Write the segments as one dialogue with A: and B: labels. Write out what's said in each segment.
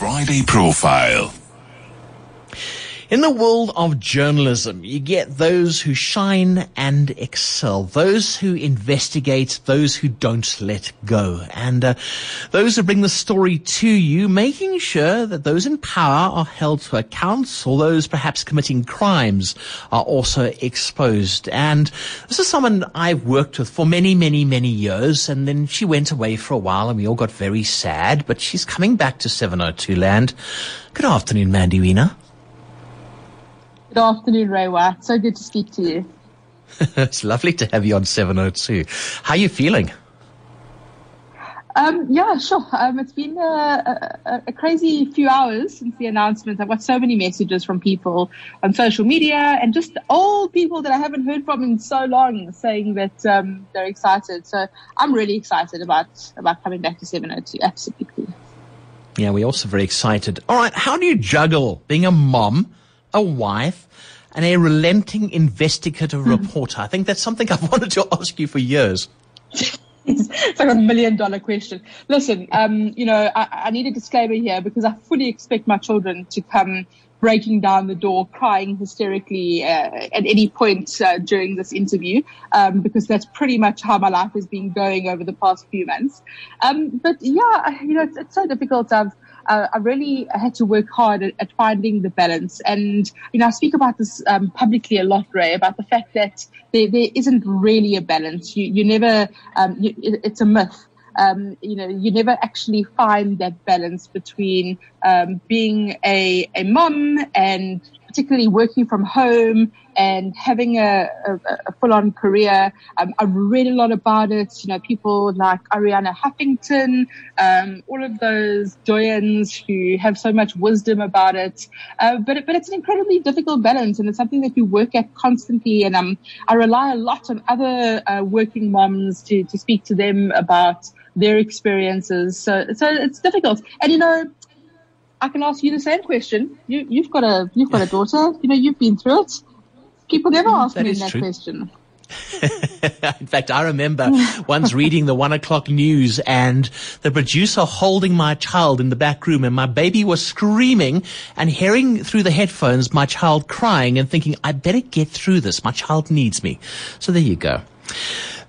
A: Friday Profile.
B: In the world of journalism, you get those who shine and excel, those who investigate, those who don't let go, and uh, those who bring the story to you, making sure that those in power are held to account, or those perhaps committing crimes are also exposed. And this is someone I've worked with for many, many, many years, and then she went away for a while, and we all got very sad, but she's coming back to 702 Land. Good afternoon, Mandy Wiener.
C: Good afternoon, Raywa. So good to speak to you.
B: it's lovely to have you on 702. How are you feeling?
C: Um, yeah, sure. Um, it's been a, a, a, crazy few hours since the announcement. I've got so many messages from people on social media and just old people that I haven't heard from in so long saying that um, they're excited. So I'm really excited about about coming back to 702. Absolutely.
B: Yeah, we're also very excited. All right, how do you juggle being a mom? A wife, and a relenting investigative hmm. reporter? I think that's something I've wanted to ask you for years.
C: it's like a million dollar question. Listen, um, you know, I, I, need a disclaimer here because I fully expect my children to come breaking down the door, crying hysterically uh, at any point uh, during this interview, um, because that's pretty much how my life has been going over the past few months. Um, but yeah, you know, it's, it's so difficult. I've uh, I really had to work hard at, at, finding the balance. And, you know, I speak about this um, publicly a lot, Ray, about the fact that there, there isn't really a balance. You, you never, um, you, it, it's a myth. Um, you know, you never actually find that balance between um, being a, a mom and particularly working from home and having a, a, a full-on career. Um, I've read a lot about it. You know, people like Arianna Huffington, um, all of those doyens who have so much wisdom about it. Uh, but but it's an incredibly difficult balance, and it's something that you work at constantly. And um, I rely a lot on other uh, working moms to to speak to them about their experiences. So so it's difficult. And you know I can ask you the same question. You, you've got a you've got a daughter. You know, you've been through it. People mm-hmm. never ask that me that true. question.
B: In fact, I remember once reading the one o'clock news and the producer holding my child in the back room and my baby was screaming and hearing through the headphones my child crying and thinking, I better get through this. My child needs me. So there you go.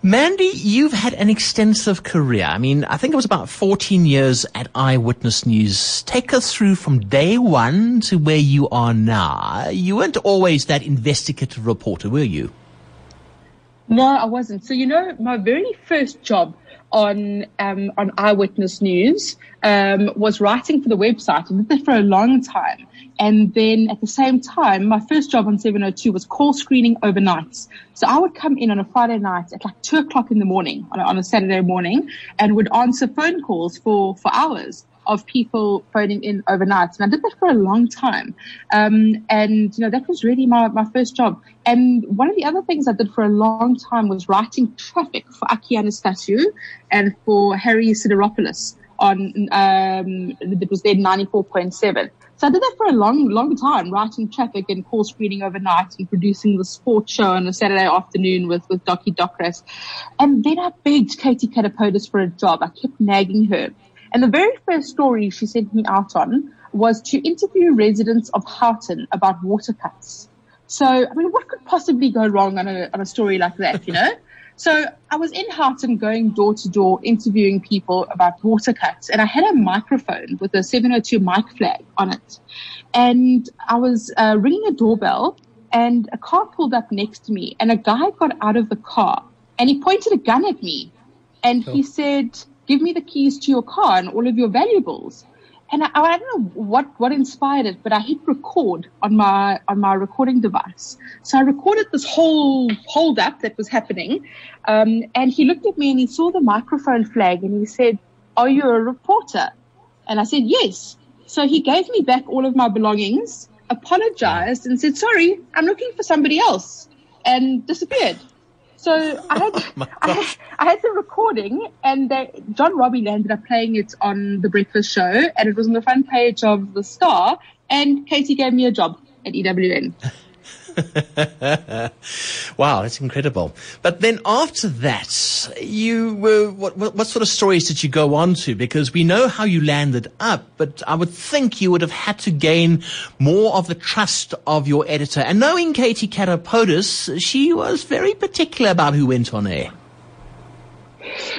B: Mandy, you've had an extensive career. I mean, I think it was about 14 years at Eyewitness News. Take us through from day one to where you are now. You weren't always that investigative reporter, were you?
C: No, I wasn't. So, you know, my very first job on um, on Eyewitness News um, was writing for the website and did that for a long time. And then at the same time, my first job on 702 was call screening overnights. So I would come in on a Friday night at like two o'clock in the morning on a, on a Saturday morning and would answer phone calls for, for hours of people phoning in overnight. And I did that for a long time. Um, and, you know, that was really my, my first job. And one of the other things I did for a long time was writing traffic for Aki Anastasiou and for Harry Sideropoulos on, um, it was then 94.7. So I did that for a long, long time, writing traffic and call screening overnight and producing the sports show on a Saturday afternoon with, with Doki Dokras. And then I begged Katie Katopodis for a job. I kept nagging her. And the very first story she sent me out on was to interview residents of Houghton about water cuts. So, I mean, what could possibly go wrong on a, on a story like that, you know? So I was in Houghton going door to door interviewing people about water cuts and I had a microphone with a 702 mic flag on it. And I was uh, ringing a doorbell and a car pulled up next to me and a guy got out of the car and he pointed a gun at me and oh. he said, give me the keys to your car and all of your valuables and I, I, don't know what, what inspired it, but I hit record on my on my recording device. So I recorded this whole hold up that was happening, um, and he looked at me and he saw the microphone flag and he said, "Are you a reporter?" And I said, "Yes." So he gave me back all of my belongings, apologized, and said, "Sorry, I'm looking for somebody else," and disappeared. So I had, oh I had, I had the recording, and they, John Robbie ended up playing it on the Breakfast Show, and it was on the front page of the Star. And Katie gave me a job at EWN.
B: wow, that's incredible. But then after that, you were, what, what, what, sort of stories did you go on to? Because we know how you landed up, but I would think you would have had to gain more of the trust of your editor. And knowing Katie Katopodis, she was very particular about who went on air.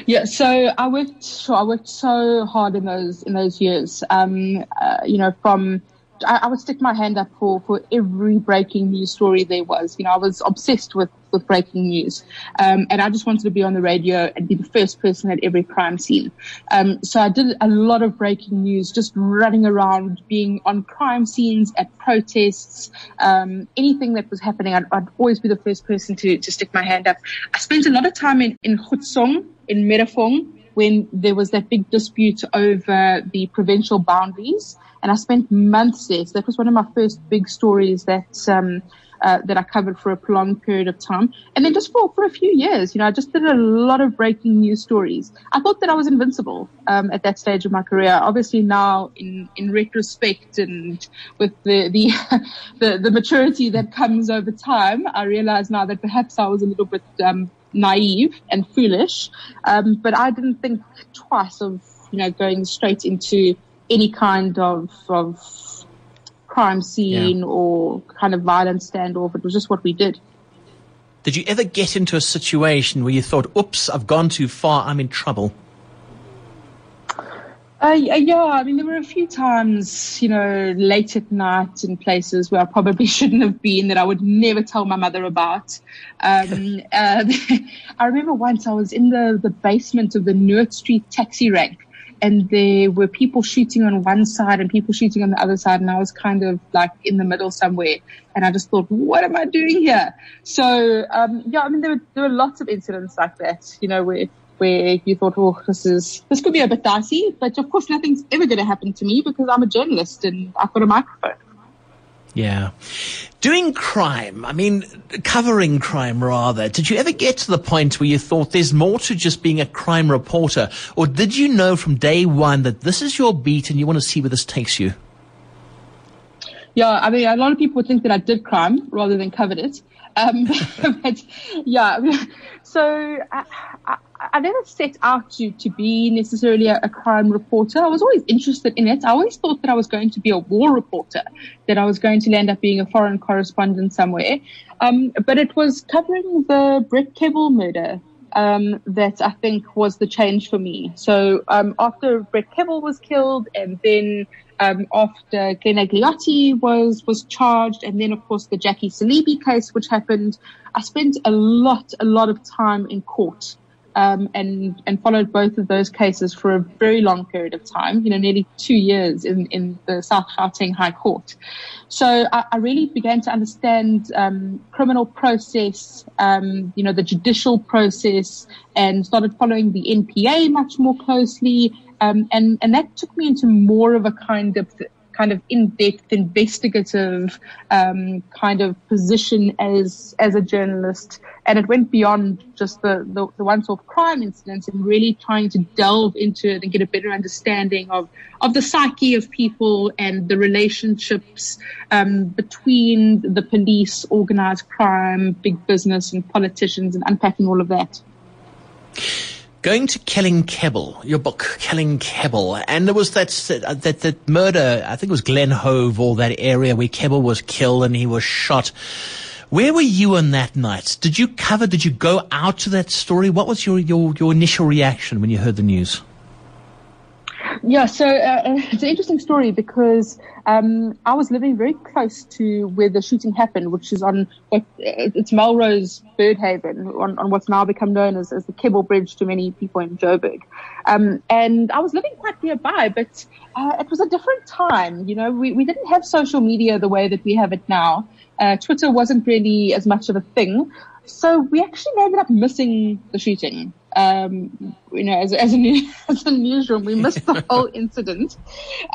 C: Yeah, so I worked. I worked so hard in those in those years. Um, uh, you know, from I, I, would stick my hand up for, for every breaking news story there was. You know, I was obsessed with, with breaking news. Um, and I just wanted to be on the radio and be the first person at every crime scene. Um, so I did a lot of breaking news, just running around, being on crime scenes, at protests, um, anything that was happening. I'd, I'd, always be the first person to, to stick my hand up. I spent a lot of time in, in Khutsong, in Merafong, when there was that big dispute over the provincial boundaries and I spent months there. So that was one of my first big stories that, um, uh, that I covered for a prolonged period of time. And then just for, for a few years, you know, I just did a lot of breaking news stories. I thought that I was invincible, um, at that stage of my career. Obviously now in, in retrospect and with the, the, the, the maturity that comes over time, I realize now that perhaps I was a little bit, um, naive and foolish. Um, but I didn't think twice of, you know, going straight into any kind of, of crime scene yeah. or kind of violent standoff. It was just what we did.
B: Did you ever get into a situation where you thought, oops, I've gone too far, I'm in trouble?
C: Uh, yeah, I mean, there were a few times, you know, late at night in places where I probably shouldn't have been that I would never tell my mother about. Um, uh, I remember once I was in the, the basement of the Noord Street taxi rank and there were people shooting on one side and people shooting on the other side, and I was kind of like in the middle somewhere. And I just thought, what am I doing here? So, um, yeah, I mean, there were, there were lots of incidents like that, you know, where, where you thought, oh, this is, this could be a bit dicey, but of course nothing's ever going to happen to me because I'm a journalist and I've got a microphone.
B: Yeah. Doing crime, I mean, covering crime rather, did you ever get to the point where you thought there's more to just being a crime reporter? Or did you know from day one that this is your beat and you want to see where this takes you?
C: Yeah, I mean, a lot of people think that I did crime rather than covered it. Um, but yeah, so I, I, I, never set out to, to be necessarily a, a, crime reporter. I was always interested in it. I always thought that I was going to be a war reporter, that I was going to end up being a foreign correspondent somewhere. Um, but it was covering the Brett Kebble murder um, that I think was the change for me. So um, after Brett Kebble was killed, and then um, after Glenn Agliotti was was charged, and then of course the Jackie Selebi case, which happened, I spent a lot a lot of time in court um, and and followed both of those cases for a very long period of time. You know, nearly two years in in the South Gauteng High Court. So I, I really began to understand um, criminal process, um, you know, the judicial process, and started following the NPA much more closely. Um, and and that took me into more of a kind of kind of in-depth investigative um, kind of position as as a journalist, and it went beyond just the the, the once-off crime incidents and really trying to delve into it and get a better understanding of of the psyche of people and the relationships um, between the police, organized crime, big business, and politicians, and unpacking all of that.
B: Going to Killing Kebble, your book, Killing Kebble, and there was that, that, that murder, I think it was Glenhove or that area where Kebble was killed and he was shot. Where were you on that night? Did you cover, did you go out to that story? What was your, your, your initial reaction when you heard the news?
C: Yeah, so uh, it's an interesting story because um, I was living very close to where the shooting happened, which is on what it's Melrose Birdhaven, on, on what's now become known as, as the Kebble Bridge to many people in Joburg. Um, and I was living quite nearby, but uh, it was a different time. You know, we, we didn't have social media the way that we have it now. Uh, Twitter wasn't really as much of a thing. So we actually ended up missing the shooting um, you know, as, as, a, as a newsroom, we missed the whole incident,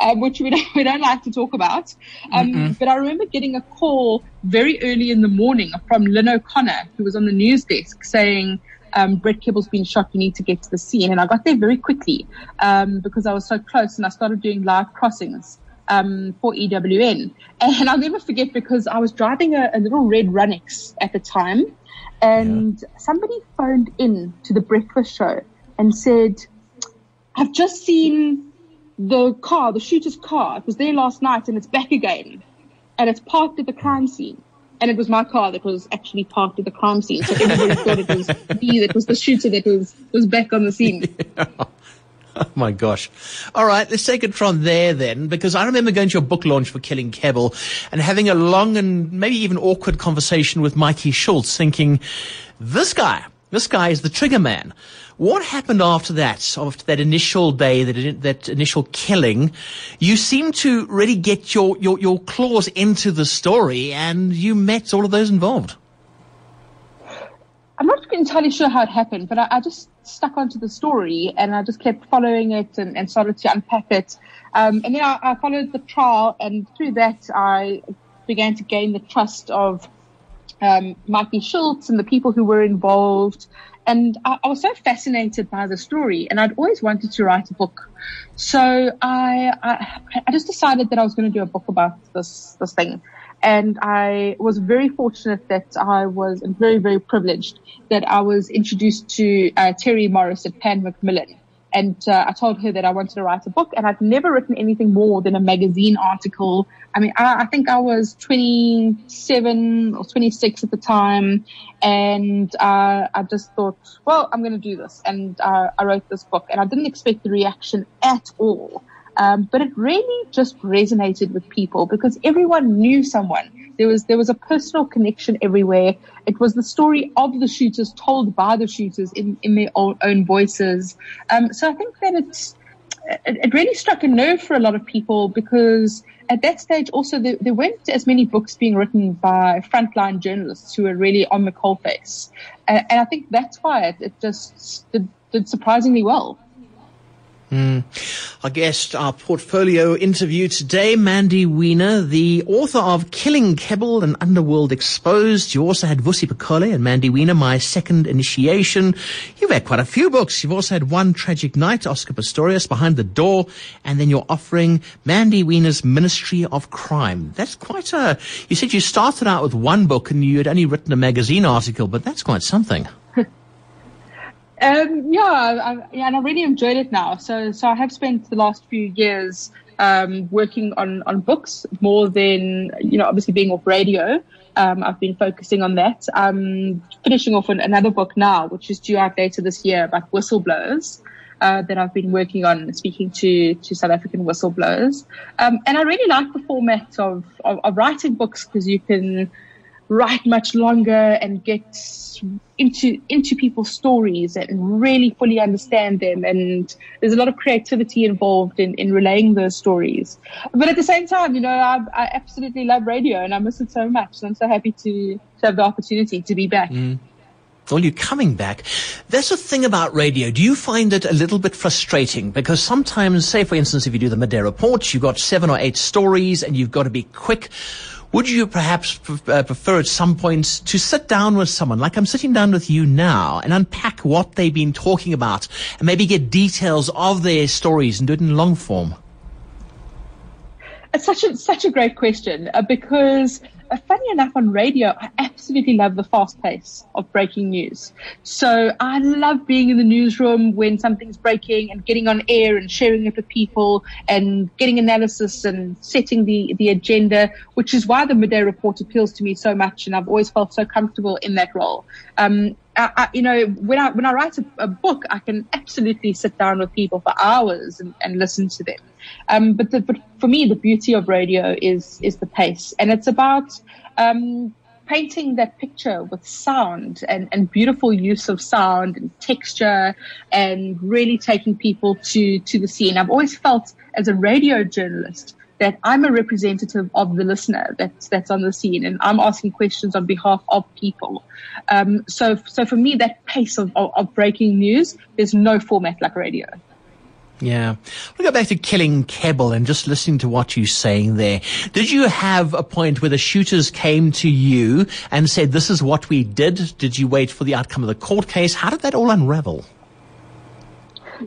C: um, which we don't, we don't like to talk about. Um, but I remember getting a call very early in the morning from Lynn O'Connor, who was on the news desk, saying, um, Brett Kebble's been shot. You need to get to the scene. And I got there very quickly um, because I was so close, and I started doing live crossings um, for EWN. And I'll never forget because I was driving a, a little red Runnix at the time, and yeah. somebody phoned in to the breakfast show and said, I've just seen the car, the shooter's car. It was there last night and it's back again. And it's parked at the crime scene. And it was my car that was actually parked at the crime scene. So everybody thought it was me that was the shooter that was, was back on the scene. Yeah.
B: Oh my gosh. All right, let's take it from there then, because I remember going to your book launch for Killing Kebble and having a long and maybe even awkward conversation with Mikey Schultz thinking, this guy, this guy is the trigger man. What happened after that, after that initial day, that, that initial killing? You seem to really get your, your, your claws into the story and you met all of those involved.
C: Entirely sure how it happened, but I, I just stuck onto the story and I just kept following it and, and started to unpack it. Um, and then I, I, followed the trial, and through that, I began to gain the trust of um, Mikey Schultz and the people who were involved. And I, I, was so fascinated by the story, and I'd always wanted to write a book. So I, I, I just decided that I was going to do a book about this this thing. And I was very fortunate that I was, very, very privileged that I was introduced to uh, Terry Morris at Pan Macmillan and uh, I told her that I wanted to write a book, and I'd never written anything more than a magazine article. I mean, I, I think I was 27 or 26 at the time, and uh, I just thought, well, I'm going to do this, and uh, I wrote this book, and I didn't expect the reaction at all. Um, but it really just resonated with people because everyone knew someone. There was there was a personal connection everywhere. It was the story of the shooters told by the shooters in in their own, own voices. Um, so I think that it's it, it, really struck a nerve for a lot of people because at that stage also there, there weren't as many books being written by frontline journalists who were really on the coalface, uh, and I think that's why it, it just did, did surprisingly well.
B: Mm. Our guest, our portfolio interview today, Mandy Wiener, the author of Killing Kebble and Underworld Exposed. You also had Vusi Pikoli and Mandy Wiener, My Second Initiation. You've had quite a few books. You've also had One Tragic Night, Oscar Pistorius, Behind the Door, and then you're offering Mandy Wiener's Ministry of Crime. That's quite a, you said you started out with one book and you had only written a magazine article, but that's quite something.
C: Um, yeah, I, yeah, and I really enjoyed it now. So, so I have spent the last few years um, working on on books more than you know, obviously being off radio. Um, I've been focusing on that. I'm finishing off an, another book now, which is due out later this year about whistleblowers. Uh, that I've been working on, speaking to to South African whistleblowers, um, and I really like the format of of, of writing books because you can write much longer and get into into people's stories and really fully understand them and there's a lot of creativity involved in, in relaying those stories but at the same time you know I, I absolutely love radio and I miss it so much and I'm so happy to, to have the opportunity to be back mm.
B: Well, you're coming back. That's the thing about radio. Do you find it a little bit frustrating? Because sometimes, say for instance, if you do the Midday report, you've got seven or eight stories and you've got to be quick. Would you perhaps uh, prefer at some point to sit down with someone, like I'm sitting down with you now, and unpack what they've been talking about, and maybe get details of their stories and do it in long form?
C: It's such a such a great question uh, because funny enough, on radio, I absolutely love the fast pace of breaking news. So I love being in the newsroom when something's breaking and getting on air and sharing it with people and getting analysis and setting the, the agenda, which is why the midday report appeals to me so much. And I've always felt so comfortable in that role. Um, I, I, you know, when I when I write a, a, book, I can absolutely sit down with people for hours and, and listen to them. Um, but, the, but for me, the beauty of radio is is the pace, and it's about um, painting that picture with sound and, and beautiful use of sound and texture, and really taking people to to the scene. I've always felt as a radio journalist that I'm a representative of the listener that's that's on the scene, and I'm asking questions on behalf of people. Um, so, so for me, that pace of, of, of breaking news, there's no format like radio.
B: Yeah. We'll go back to killing Kebble and just listening to what you're saying there. Did you have a point where the shooters came to you and said, this is what we did? Did you wait for the outcome of the court case? How did that all unravel?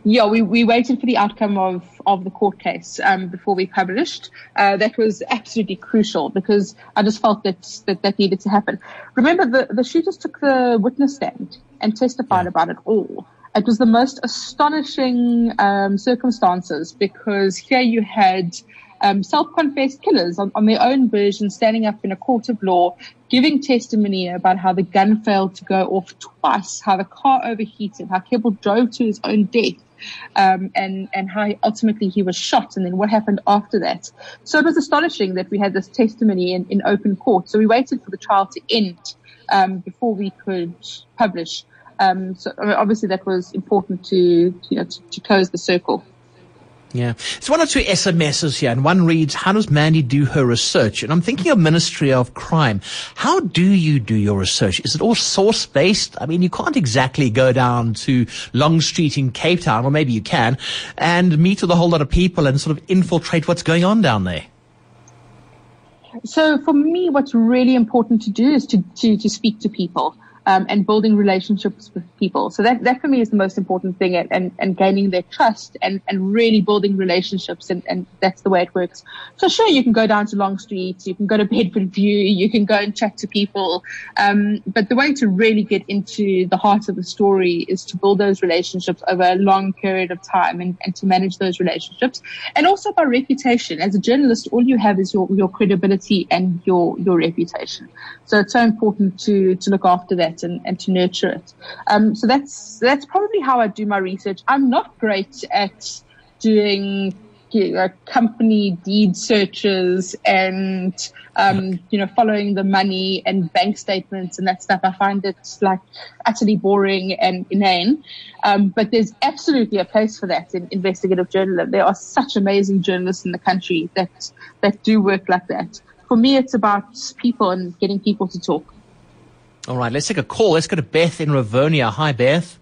C: Yeah, we, we waited for the outcome of, of the court case um, before we published. Uh, that was absolutely crucial because I just felt that, that that needed to happen. Remember, the, the shooters took the witness stand and testified about it all. It was the most astonishing um, circumstances because here you had um, self-confessed killers on, on, their own version standing up in a court of law, giving testimony about how the gun failed to go off twice, how the car overheated, how Kebble drove to his own death. Um, and and how ultimately he was shot, and then what happened after that. So it was astonishing that we had this testimony in, in open court. So we waited for the trial to end um, before we could publish. Um, so obviously that was important to you know to, to close the circle.
B: Yeah. It's one or two SMSs here, and one reads, How does Mandy do her research? And I'm thinking of Ministry of Crime. How do you do your research? Is it all source based? I mean, you can't exactly go down to Long Street in Cape Town, or maybe you can, and meet with a whole lot of people and sort of infiltrate what's going on down there.
C: So for me, what's really important to do is to, to, to speak to people um, and building relationships with people. So that, that for me is the most important thing and, and, and gaining their trust and, and really building relationships. And, and that's the way it works. So sure, you can go down to Long Street, you can go to Bedfordview, you can go and chat to people. Um, but the way to really get into the heart of the story is to build those relationships over a long period of time and, and to manage those relationships. And also by reputation. As a journalist, all you have is your, your credibility and your, your reputation. So it's so important to, to look after that and, and to nurture it. Um, so that's, that's probably how I do my research. I'm not great at doing you know, company deed searches and um, you know following the money and bank statements and that stuff. I find it like utterly boring and inane. Um, but there's absolutely a place for that in investigative journalism. There are such amazing journalists in the country that that do work like that for me, it's about people and getting people to talk.
B: All right, let's take a call. Let's go to Beth in Rivonia. Hi, Beth.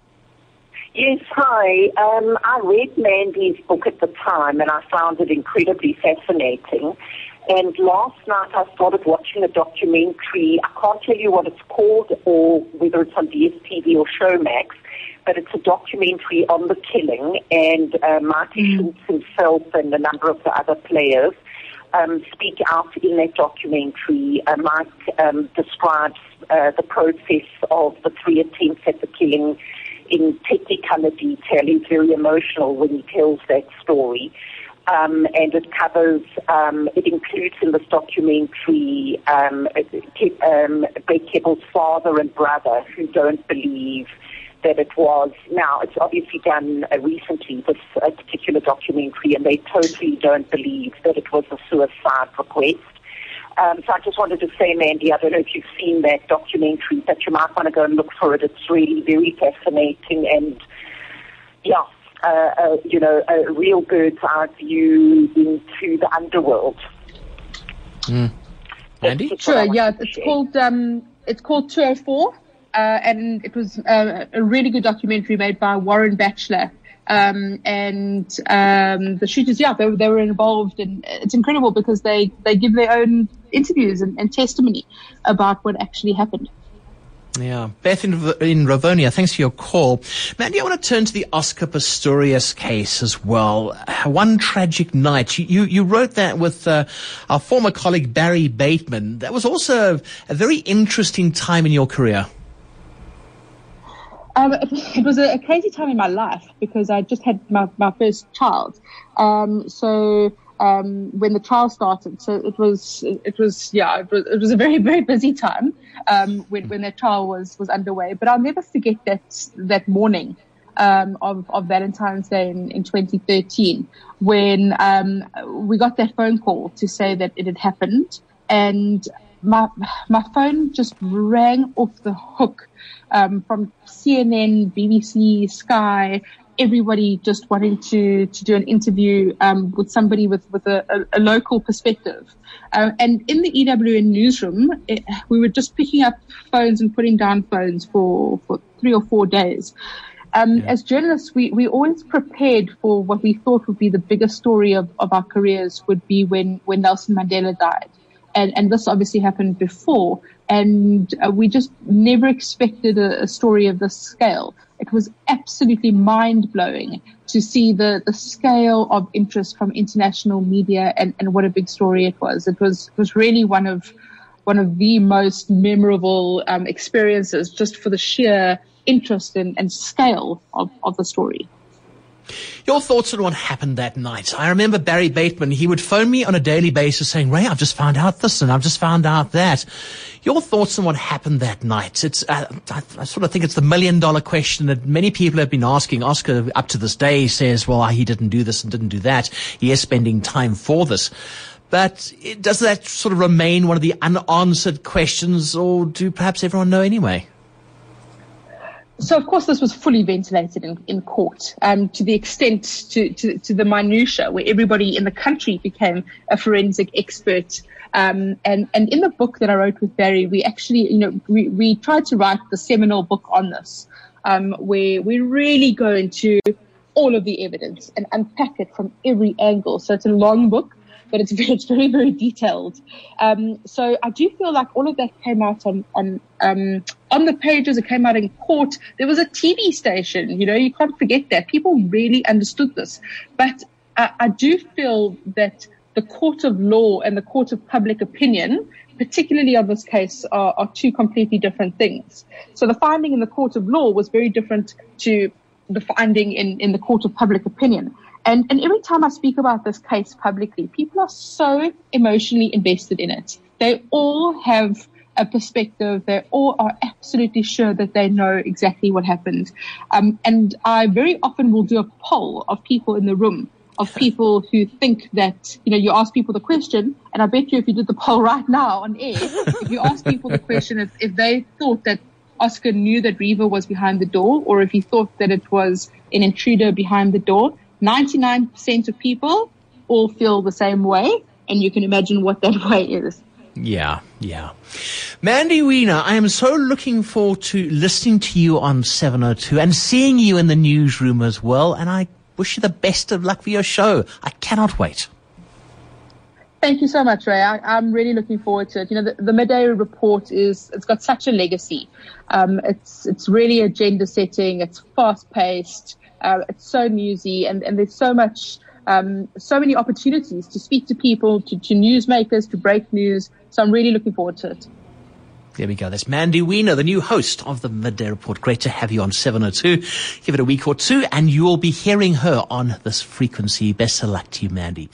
A: Yes, hi. Um, I read Mandy's book at the time and I found it incredibly fascinating. And last night I started watching a documentary. I can't tell you what it's called or whether it's on DSTV or Showmax, but it's a documentary on the killing. And uh, Marty mm. Schultz himself and a number of the other players um, speak out in that documentary. Uh, Mike um, describes uh, the process of the three attempts at the killing in technicolor detail. He's very emotional when he tells that story. Um, and it covers, um, it includes in this documentary um, um, Brett Kebble's father and brother who don't believe that it was. Now, it's obviously done uh, recently, with a particular documentary, and they totally don't believe that it was a suicide request. Um, so I just wanted to say, Mandy, I don't know if you've seen that documentary, but you might want to go and look for it. It's really very fascinating and, yeah, uh, uh, you know, a real bird's eye view into the underworld.
B: Mm. Andy?
C: Sure, yeah. It's called, um, it's called 204 uh, and it was uh, a really good documentary made by Warren Batchelor. Um, and um, the shooters, yeah, they, they, were involved, and it's incredible because they, they give their own interviews and, and testimony about what actually happened.
B: Yeah. Beth in, in Rivonia, thanks for your call. Mandy, I want to turn to the Oscar Pistorius case as well. One tragic night. You, you, you wrote that with uh, our former colleague Barry Bateman. That was also a very interesting time in your career.
C: Um, it, was a, crazy time in my life because I just had my, my first child. Um, so um, when the trial started, so it was it was yeah it was, it was a very very busy time um, when when that trial was was underway. But I'll never forget that that morning. Um, of, of Valentine's Day in, in 2013, when um, we got that phone call to say that it had happened, and my my phone just rang off the hook um, from CNN, BBC, Sky, everybody just wanting to to do an interview um, with somebody with with a, a, a local perspective. Uh, and in the EWN newsroom, it, we were just picking up phones and putting down phones for for three or four days. Um, yeah. As journalists, we, we always prepared for what we thought would be the biggest story of, of our careers would be when, when Nelson Mandela died and, and this obviously happened before, and uh, we just never expected a, a, story of this scale. It was absolutely mind blowing to see the, the scale of interest from international media and, and what a big story it was. It was, was really one of, one of the most memorable um, experiences just for the sheer interest and, and scale of, of the story.
B: Your thoughts on what happened that night? I remember Barry Bateman, he would phone me on a daily basis saying, Ray, I've just found out this and I've just found out that. Your thoughts on what happened that night? It's, uh, I, I, sort of think it's the million dollar question that many people have been asking. Oscar up to this day says, well, he didn't do this and didn't do that. He is spending time for this. But does that sort of remain one of the unanswered questions or do perhaps everyone know anyway?
C: So, of course, this was fully ventilated in, in court um, to the extent to, to, to, the minutia where everybody in the country became a forensic expert. Um, and, and in the book that I wrote with Barry, we actually, you know, we, we tried to write the seminal book on this, um, where we really go into all of the evidence and unpack it from every angle. So it's a long book, but it's very, it's very, very detailed. Um, so I do feel like all of that came out on, on, um, on the pages. It came out in court. There was a TV station, you know, you can't forget that. People really understood this. But I, I do feel that the court of law and the court of public opinion, particularly on this case, are, are two completely different things. So the finding in the court of law was very different to the finding in, in the court of public opinion. And, and every time I speak about this case publicly, people are so emotionally invested in it. They all have a perspective. They all are absolutely sure that they know exactly what happened. Um, and I very often will do a poll of people in the room of people who think that, you know, you ask people the question, and I bet you if you did the poll right now on air, if you ask people the question if, if they thought that Oscar knew that Reeva was behind the door, or if he thought that it was an intruder behind the door, 99% of people all feel the same way, and you can imagine what that way is.
B: Yeah, yeah. Mandy Wiener, I am so looking forward to listening to you on 702 and seeing you in the newsroom as well. And I wish you the best of luck for your show. I cannot wait.
C: Thank you so much, Ray. I, am really looking forward to it. You know, the, the midday report is, it's got such a legacy. Um, it's, it's really agenda setting. It's fast paced. Uh, it's so newsy and, and there's so much, um, so many opportunities to speak to people, to, to newsmakers, to break news. So I'm really looking forward to it.
B: There we go. That's Mandy Wiener, the new host of the Midday Report. Great to have you on 702. Give it a week or two and you'll be hearing her on this frequency. Best of luck to you, Mandy.